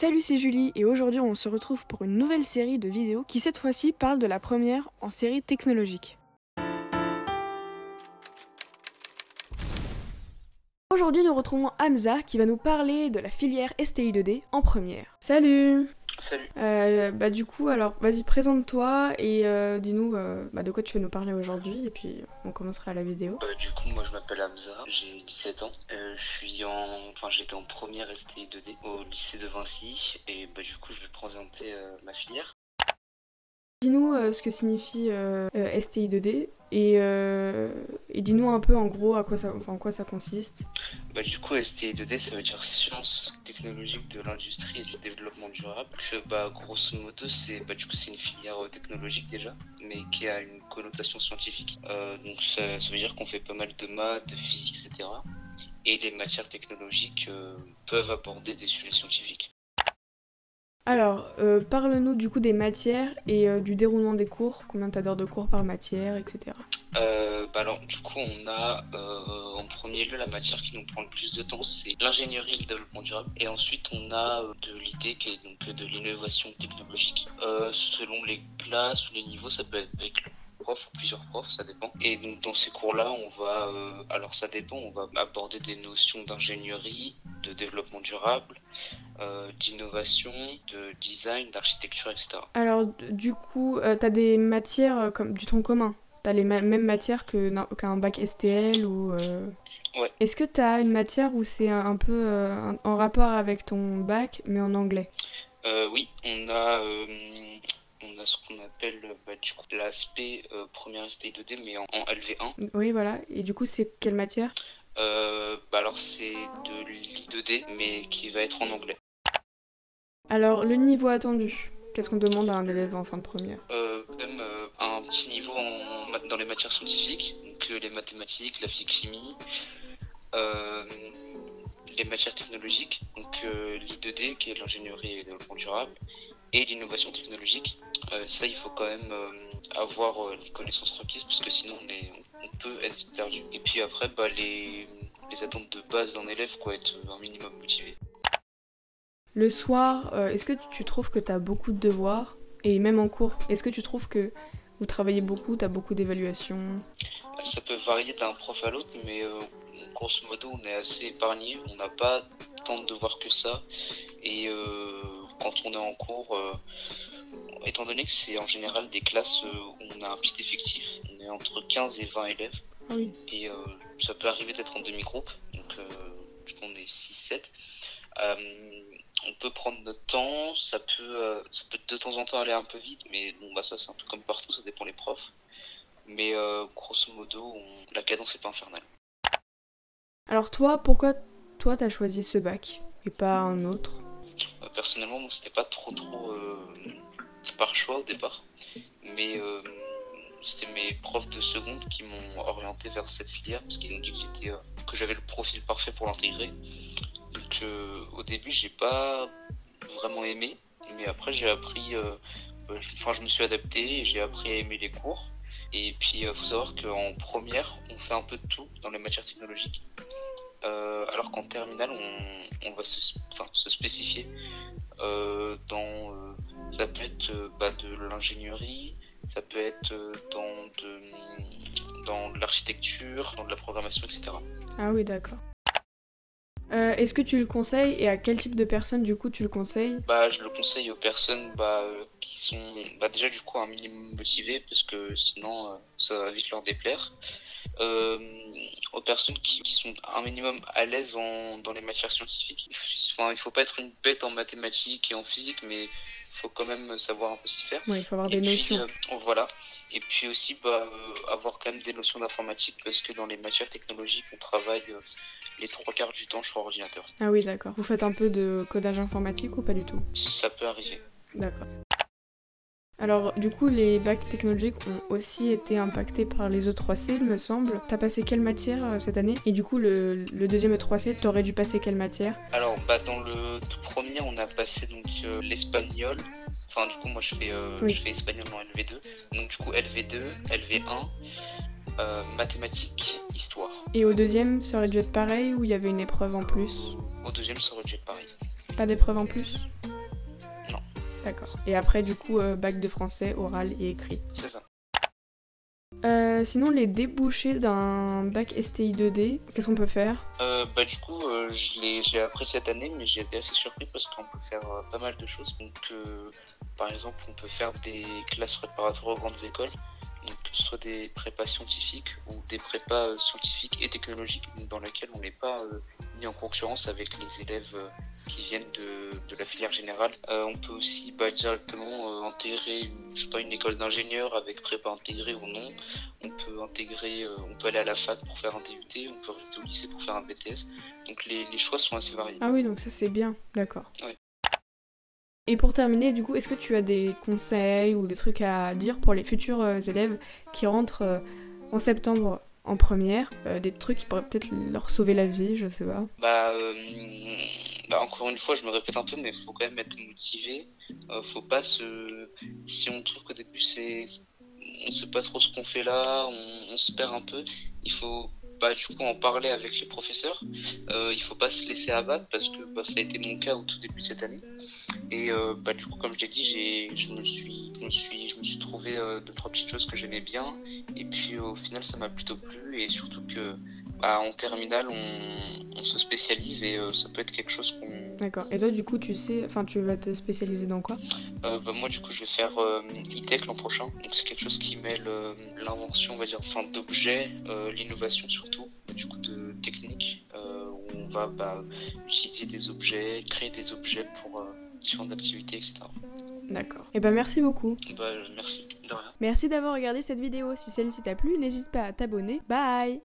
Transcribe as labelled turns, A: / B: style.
A: Salut, c'est Julie et aujourd'hui on se retrouve pour une nouvelle série de vidéos qui cette fois-ci parle de la première en série technologique. Aujourd'hui nous retrouvons Hamza qui va nous parler de la filière STI 2D en première. Salut
B: Salut.
A: Euh, bah du coup alors vas-y présente-toi et euh, dis-nous euh, bah, de quoi tu veux nous parler aujourd'hui et puis on commencera la vidéo.
B: Euh, du coup, moi je m'appelle Hamza, j'ai 17 ans. Euh, je suis en, enfin j'étais en première STI 2D au lycée de Vinci et bah du coup je vais présenter euh, ma filière.
A: Dis-nous euh, ce que signifie euh, euh, STI 2D et, euh, et dis-nous un peu en gros à quoi ça, enfin, en quoi ça consiste.
B: Bah du coup STI 2D ça veut dire sciences technologiques de l'industrie et du développement durable. Que bah grosso modo c'est bah une filière technologique déjà, mais qui a une connotation scientifique. Donc ça, veut dire qu'on fait pas mal de maths, de physique, etc. Et les matières technologiques peuvent aborder des sujets scientifiques.
A: Alors, euh, parle-nous du coup des matières et euh, du déroulement des cours, combien t'as d'heures de cours par matière, etc.
B: Euh, bah alors, du coup, on a euh, en premier lieu la matière qui nous prend le plus de temps, c'est l'ingénierie et le développement durable. Et ensuite, on a euh, de l'idée qui est donc de l'innovation technologique. Selon les classes ou les niveaux, ça peut être avec prof ou plusieurs profs, ça dépend. Et donc, dans ces cours-là, on va, alors ça dépend, on va aborder des notions d'ingénierie, de développement durable, euh, d'innovation, de design, d'architecture, etc.
A: Alors, du coup, euh, t'as des matières euh, comme du tronc commun. T'as les ma- mêmes matières qu'un bac STL ou. euh,
B: Ouais.
A: Est-ce que t'as une matière où c'est un, un peu en- rapport avec ton bac, mais en anglais?
B: Euh, oui, on a, on a ce qu'on appelle bah, du coup, l'aspect euh, première STI 2D, mais en, en LV1.
A: Oui, voilà. Et du coup, c'est quelle matière?
B: Bah alors c'est de l'I2D, mais qui va être en anglais.
A: Alors, le niveau attendu. Qu'est-ce qu'on demande à un élève en fin de première?
B: Euh, même euh, un petit niveau en, dans les matières scientifiques, donc euh, les mathématiques, la physique chimie, euh, les matières technologiques, donc euh, l'I2D qui est l'ingénierie et le développement durable, et l'innovation technologique. Euh, ça, il faut quand même euh, avoir euh, les connaissances requises parce que sinon on, est, on peut être perdu. Et puis après, bah, les, les attentes de base d'un élève, quoi, être un minimum motivé.
A: Le soir, euh, est-ce que tu- tu trouves que t'as beaucoup de devoirs? Et même en cours, est-ce que tu trouves que vous travaillez beaucoup, t'as beaucoup d'évaluations?
B: Ça peut varier d'un prof à l'autre, mais euh, grosso modo, on est assez épargné. On n'a pas tant de devoirs que ça. Et euh, quand on est en cours, étant donné que c'est en général des classes euh, où on a un petit effectif, on est entre 15 et 20 élèves.
A: Ah oui.
B: Et euh, ça peut arriver d'être en demi-groupe, donc euh, on est 6-7. Euh, on peut prendre notre temps, ça peut, ça peut de temps en temps aller un peu vite, mais bon, bah ça c'est un peu comme partout, ça dépend des profs. Mais grosso modo, on- la cadence est pas infernale.
A: Alors toi, pourquoi toi t'as choisi ce bac et pas un autre?
B: Personnellement, moi c'était pas trop trop par choix au départ, mais euh, c'était mes profs de seconde qui m'ont orienté vers cette filière parce qu'ils ont dit que euh, que j'avais le profil parfait pour l'intégrer. Donc euh, au début, j'ai pas vraiment aimé, mais après j'ai appris, je- enfin je me suis adapté et j'ai appris à aimer les cours. Et puis il faut savoir qu'en première, on fait un peu de tout dans les matières technologiques. Alors qu'en terminale, on, va se, spécifier dans. Ça peut être euh, bah, de l'ingénierie, ça peut être euh, dans de, dans de l'architecture, dans de la programmation, etc.
A: Ah oui, d'accord. Euh, Est-ce que tu le conseilles et à quel type de personnes du coup tu le conseilles?
B: Bah, je le conseille aux personnes bah, euh, qui sont bah, déjà du coup un minimum motivées parce que sinon euh, ça va vite leur déplaire. Aux personnes qui, qui sont un minimum à l'aise dans les matières scientifiques. Enfin, il faut pas être une bête en mathématiques et en physique, mais faut quand même savoir un peu s'y faire.
A: Il faut avoir
B: Et
A: des
B: puis,
A: notions.
B: euh, voilà. Et puis aussi bah, euh, avoir quand même des notions d'informatique parce que dans les matières technologiques, on travaille euh, les trois quarts du temps sur ordinateur.
A: Ah oui, d'accord. Vous faites un peu de codage informatique ou pas du tout?
B: Ça peut arriver.
A: D'accord. Alors, du coup, les bacs technologiques ont aussi été impactés par les E3C, il me semble. T'as passé quelle matière euh, cette année? Et du coup, le, le deuxième E3C, t'aurais dû passer quelle matière?
B: Alors, bah, dans le tout premier, on a passé donc euh, l'espagnol. Enfin, du coup, moi, je fais, euh,
A: Oui.
B: je fais espagnol en LV2. Donc, du coup, LV2, LV1, euh, mathématiques, histoire.
A: Et au deuxième, ça aurait dû être pareil ou il y avait une épreuve en plus?
B: Au deuxième, ça aurait dû être pareil.
A: Pas d'épreuve en plus? D'accord. Et après, du coup, euh, bac de français, oral et écrit.
B: C'est ça.
A: Euh, sinon, les débouchés d'un bac STI 2D, qu'est-ce qu'on peut faire?
B: Euh, bah du coup, euh, je l'ai je l'ai appris cette année, mais j'ai été assez surpris parce qu'on peut faire euh, pas mal de choses. Donc, euh, par exemple, on peut faire des classes préparatoires aux grandes écoles, donc que ce soit des prépas scientifiques ou des prépas scientifiques et technologiques, dans lesquelles on n'est pas euh, mis en concurrence avec les élèves euh, qui viennent de, de la filière générale. Euh, on peut aussi bah, directement euh, intégrer, une- je sais pas, une école d'ingénieur avec prépa intégrée ou non. On peut intégrer, euh, on peut aller à la fac pour faire un DUT, on peut rester au lycée pour faire un BTS. Donc les, les choix sont assez variés.
A: Ah oui, donc ça c'est bien, d'accord.
B: Ouais.
A: Et pour terminer, du coup, est-ce que tu as des conseils ou des trucs à dire pour les futurs élèves qui rentrent en septembre en première euh, Des trucs qui pourraient peut-être leur sauver la vie, je sais pas.
B: Bah, euh, bah, encore une fois, je me répète un peu, mais il faut quand même être motivé. Euh, faut pas se. Si on trouve qu'au début c'est, on sait pas trop ce qu'on fait là, on, on se perd un peu. Il faut bah du coup en parler avec les professeurs. Euh, il faut pas se laisser abattre parce que bah, ça a été mon cas au tout début de cette année. Et euh, bah du coup, comme je l'ai dit, j'ai, je me suis, je me suis, je me suis trouvé euh, deux trois petites choses que j'aimais bien. Et puis au final, ça m'a plutôt plu et surtout que bah, en terminale, on, on se spécialise et euh, ça peut être quelque chose qu'on.
A: D'accord. Et toi, du coup, tu sais, enfin, tu vas te spécialiser dans quoi?
B: Bah, moi, du coup, je vais faire e-tech l'an prochain. Donc, c'est quelque chose qui mêle l'invention, on va dire, enfin, d'objets, l'innovation surtout, du coup, de technique, euh, où on va bah, utiliser des objets, créer des objets pour euh, différentes activités, etc.
A: D'accord. Et ben merci beaucoup.
B: Bah, merci, de rien.
A: Merci d'avoir regardé cette vidéo. Si celle-ci t'a plu, n'hésite pas à t'abonner. Bye